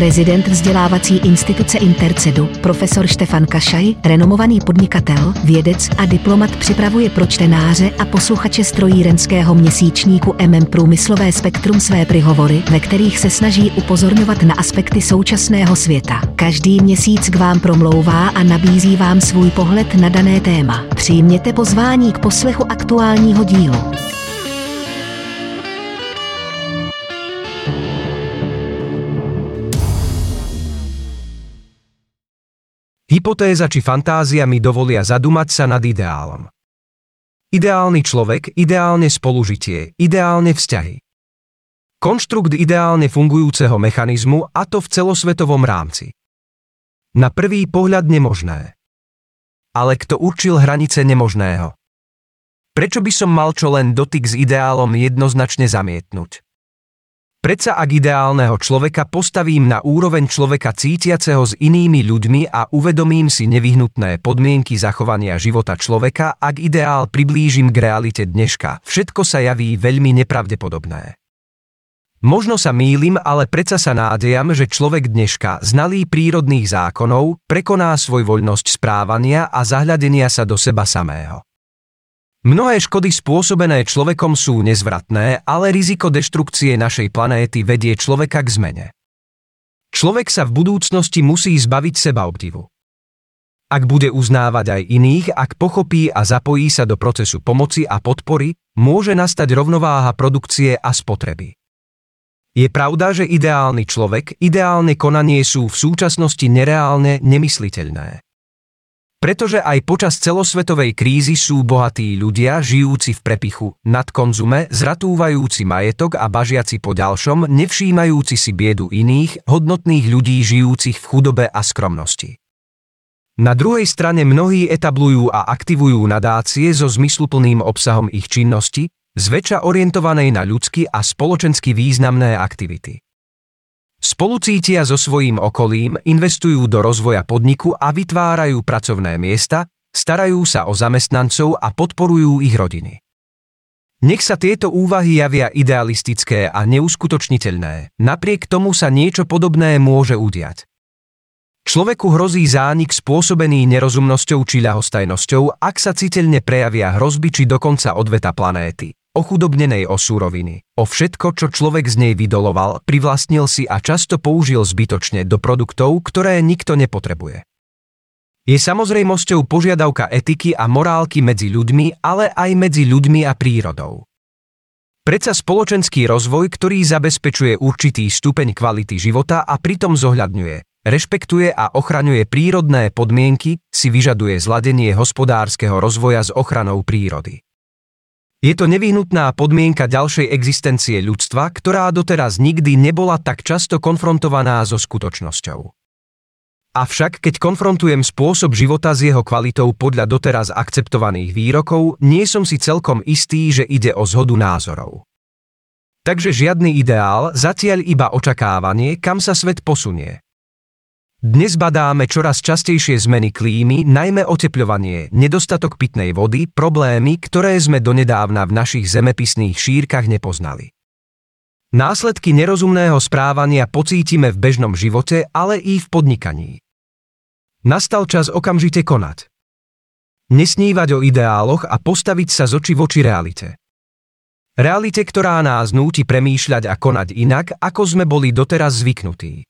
Prezident vzdělávací instituce Intercedu, profesor Štefan Kašaj, renomovaný podnikatel, vědec a diplomat připravuje pro čtenáře a posluchače strojírenského měsíčníku MM Průmyslové spektrum své prihovory, ve kterých se snaží upozorňovat na aspekty současného světa. Každý měsíc k vám promlouvá a nabízí vám svůj pohled na dané téma. Přijměte pozvání k poslechu aktuálního dílu. Hypotéza či fantázia mi dovolia zadumať sa nad ideálom. Ideálny človek, ideálne spolužitie, ideálne vzťahy. Konštrukt ideálne fungujúceho mechanizmu a to v celosvetovom rámci. Na prvý pohľad nemožné. Ale kto určil hranice nemožného? Prečo by som mal čo len dotyk s ideálom jednoznačne zamietnúť? Predsa ak ideálneho človeka postavím na úroveň človeka cítiaceho s inými ľuďmi a uvedomím si nevyhnutné podmienky zachovania života človeka, ak ideál priblížim k realite dneška, všetko sa javí veľmi nepravdepodobné. Možno sa mýlim, ale predsa sa nádejam, že človek dneška, znalý prírodných zákonov, prekoná svoj voľnosť správania a zahľadenia sa do seba samého. Mnohé škody spôsobené človekom sú nezvratné, ale riziko deštrukcie našej planéty vedie človeka k zmene. Človek sa v budúcnosti musí zbaviť seba obdivu. Ak bude uznávať aj iných, ak pochopí a zapojí sa do procesu pomoci a podpory, môže nastať rovnováha produkcie a spotreby. Je pravda, že ideálny človek, ideálne konanie sú v súčasnosti nereálne, nemysliteľné. Pretože aj počas celosvetovej krízy sú bohatí ľudia, žijúci v prepichu, nad konzume, zratúvajúci majetok a bažiaci po ďalšom, nevšímajúci si biedu iných, hodnotných ľudí žijúcich v chudobe a skromnosti. Na druhej strane mnohí etablujú a aktivujú nadácie so zmysluplným obsahom ich činnosti, zväčša orientovanej na ľudsky a spoločensky významné aktivity. Spolucítia so svojím okolím, investujú do rozvoja podniku a vytvárajú pracovné miesta, starajú sa o zamestnancov a podporujú ich rodiny. Nech sa tieto úvahy javia idealistické a neuskutočniteľné, napriek tomu sa niečo podobné môže udiať. Človeku hrozí zánik spôsobený nerozumnosťou či ľahostajnosťou, ak sa citeľne prejavia hrozby či dokonca odveta planéty ochudobnenej o súroviny. O všetko, čo človek z nej vydoloval, privlastnil si a často použil zbytočne do produktov, ktoré nikto nepotrebuje. Je samozrejmosťou požiadavka etiky a morálky medzi ľuďmi, ale aj medzi ľuďmi a prírodou. Predsa spoločenský rozvoj, ktorý zabezpečuje určitý stupeň kvality života a pritom zohľadňuje, rešpektuje a ochraňuje prírodné podmienky, si vyžaduje zladenie hospodárskeho rozvoja s ochranou prírody. Je to nevyhnutná podmienka ďalšej existencie ľudstva, ktorá doteraz nikdy nebola tak často konfrontovaná so skutočnosťou. Avšak, keď konfrontujem spôsob života s jeho kvalitou podľa doteraz akceptovaných výrokov, nie som si celkom istý, že ide o zhodu názorov. Takže žiadny ideál, zatiaľ iba očakávanie, kam sa svet posunie. Dnes badáme čoraz častejšie zmeny klímy, najmä otepľovanie, nedostatok pitnej vody, problémy, ktoré sme donedávna v našich zemepisných šírkach nepoznali. Následky nerozumného správania pocítime v bežnom živote, ale i v podnikaní. Nastal čas okamžite konať. Nesnívať o ideáloch a postaviť sa z oči voči realite. Realite, ktorá nás núti premýšľať a konať inak, ako sme boli doteraz zvyknutí.